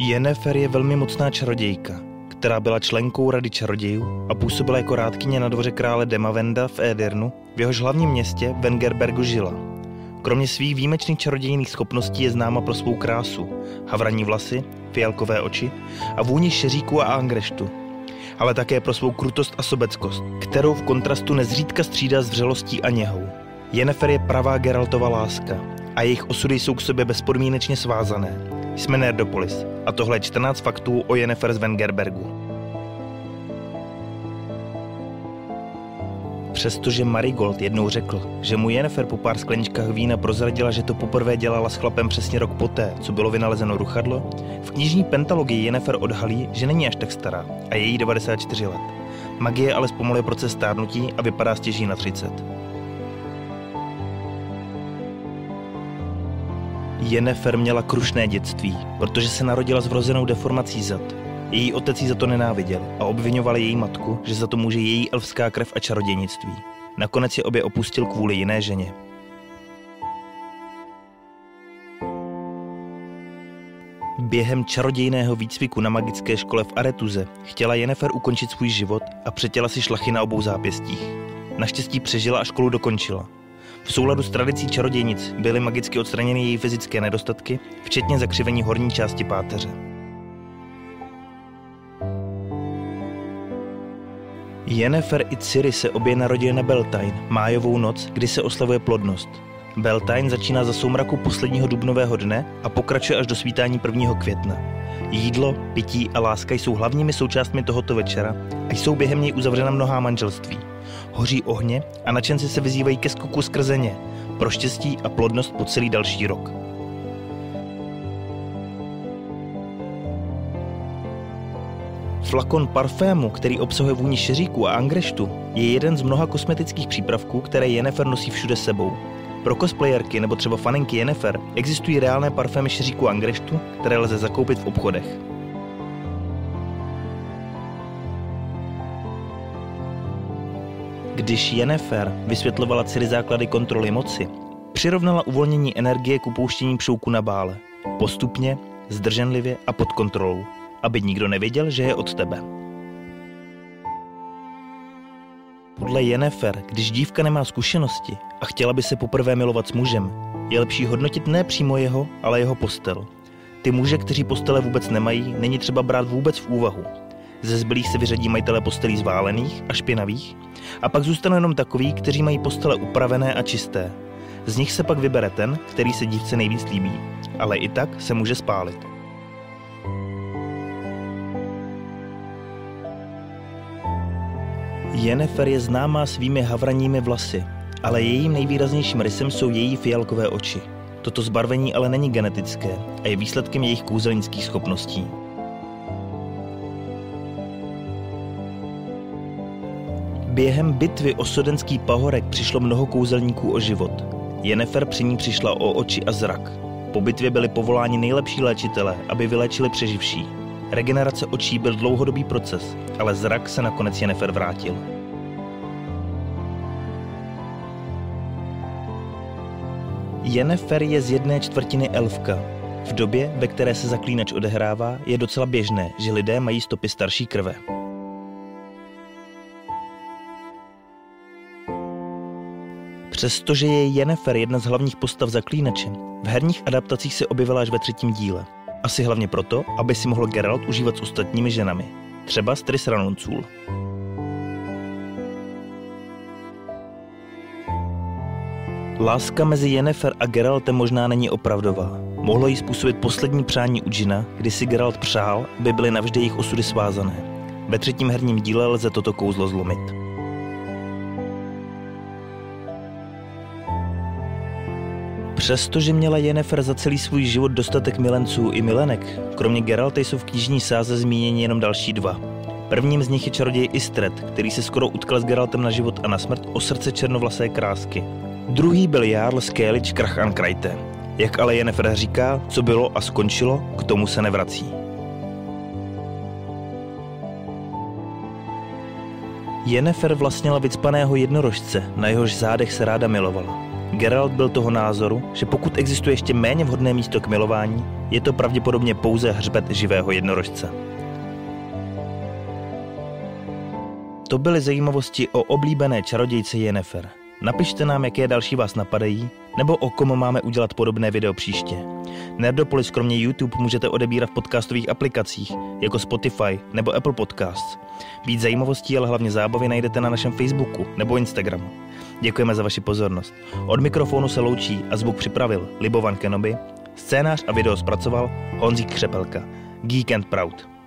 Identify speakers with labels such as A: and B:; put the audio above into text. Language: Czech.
A: Yennefer je velmi mocná čarodějka, která byla členkou Rady čarodějů a působila jako rádkyně na dvoře krále Demavenda v Edirnu, v jehož hlavním městě Vengerbergu žila. Kromě svých výjimečných čarodějných schopností je známa pro svou krásu, havraní vlasy, fialkové oči a vůni šeříku a angreštu, ale také pro svou krutost a sobeckost, kterou v kontrastu nezřídka střídá s vřelostí a něhou. Yennefer je pravá Geraltova láska a jejich osudy jsou k sobě bezpodmínečně svázané. Jsme Nerdopolis a tohle je 14 faktů o Yennefer z Wengerbergu. Přestože Marigold jednou řekl, že mu Yennefer po pár skleničkách vína prozradila, že to poprvé dělala s chlapem přesně rok poté, co bylo vynalezeno ruchadlo, v knižní pentalogii Yennefer odhalí, že není až tak stará a je jí 94 let. Magie ale zpomaluje proces stárnutí a vypadá stěží na 30. Jennefer měla krušné dětství, protože se narodila s vrozenou deformací zad. Její otec ji za to nenáviděl a obvinoval její matku, že za to může její elfská krev a čarodějnictví. Nakonec je obě opustil kvůli jiné ženě. Během čarodějného výcviku na magické škole v Aretuze chtěla Jennifer ukončit svůj život a přetěla si šlachy na obou zápěstích. Naštěstí přežila a školu dokončila. V souladu s tradicí čarodějnic byly magicky odstraněny její fyzické nedostatky, včetně zakřivení horní části páteře. Yennefer i Ciri se obě narodily na Beltane, májovou noc, kdy se oslavuje plodnost. Beltane začíná za soumraku posledního dubnového dne a pokračuje až do svítání 1. května. Jídlo, pití a láska jsou hlavními součástmi tohoto večera a jsou během něj uzavřena mnohá manželství hoří ohně a načenci se vyzývají ke skoku skrze ně, pro štěstí a plodnost po celý další rok. Flakon parfému, který obsahuje vůni šeříku a angreštu, je jeden z mnoha kosmetických přípravků, které Jennifer nosí všude sebou. Pro cosplayerky nebo třeba faninky Jennifer existují reálné parfémy šeříku a angreštu, které lze zakoupit v obchodech. Když Jennifer vysvětlovala celý základy kontroly moci, přirovnala uvolnění energie k upouštění pšouku na bále. Postupně, zdrženlivě a pod kontrolou, aby nikdo nevěděl, že je od tebe. Podle Jennifer, když dívka nemá zkušenosti a chtěla by se poprvé milovat s mužem, je lepší hodnotit ne přímo jeho, ale jeho postel. Ty muže, kteří postele vůbec nemají, není třeba brát vůbec v úvahu, ze zbylých se vyřadí majitele postelí zválených a špinavých a pak zůstanou jenom takoví, kteří mají postele upravené a čisté. Z nich se pak vybere ten, který se dívce nejvíc líbí, ale i tak se může spálit. Jennifer je známá svými havraními vlasy, ale jejím nejvýraznějším rysem jsou její fialkové oči. Toto zbarvení ale není genetické a je výsledkem jejich kouzelnických schopností. Během bitvy o Sodenský pahorek přišlo mnoho kouzelníků o život. Jennifer při ní přišla o oči a zrak. Po bitvě byli povoláni nejlepší léčitelé, aby vylečili přeživší. Regenerace očí byl dlouhodobý proces, ale zrak se nakonec Jennifer vrátil. Jennifer je z jedné čtvrtiny elfka. V době, ve které se zaklínač odehrává, je docela běžné, že lidé mají stopy starší krve. Přestože je Jennifer jedna z hlavních postav zaklínače, v herních adaptacích se objevila až ve třetím díle. Asi hlavně proto, aby si mohl Geralt užívat s ostatními ženami. Třeba s Tris Ranoncůl. Láska mezi Jennifer a Geraltem možná není opravdová. Mohlo jí způsobit poslední přání u Gina, kdy si Geralt přál, aby byly navždy jejich osudy svázané. Ve třetím herním díle lze toto kouzlo zlomit. Přestože měla Jennifer za celý svůj život dostatek milenců i milenek, kromě Geralta jsou v knižní sáze zmíněni jenom další dva. Prvním z nich je čaroděj Istred, který se skoro utkal s Geraltem na život a na smrt o srdce černovlasé krásky. Druhý byl Jarl Skélič Krachan Krajte. Jak ale Jennifer říká, co bylo a skončilo, k tomu se nevrací. Jennifer vlastnila vycpaného jednorožce, na jehož zádech se ráda milovala. Geralt byl toho názoru, že pokud existuje ještě méně vhodné místo k milování, je to pravděpodobně pouze hřbet živého jednorožce. To byly zajímavosti o oblíbené čarodějce Jennifer. Napište nám, jaké další vás napadají, nebo o kom máme udělat podobné video příště. Nerdopolis kromě YouTube můžete odebírat v podcastových aplikacích, jako Spotify nebo Apple Podcasts. Být zajímavostí, ale hlavně zábavy najdete na našem Facebooku nebo Instagramu. Děkujeme za vaši pozornost. Od mikrofonu se loučí a zvuk připravil Libovan Kenobi, scénář a video zpracoval Honzík Křepelka. Geek and Proud.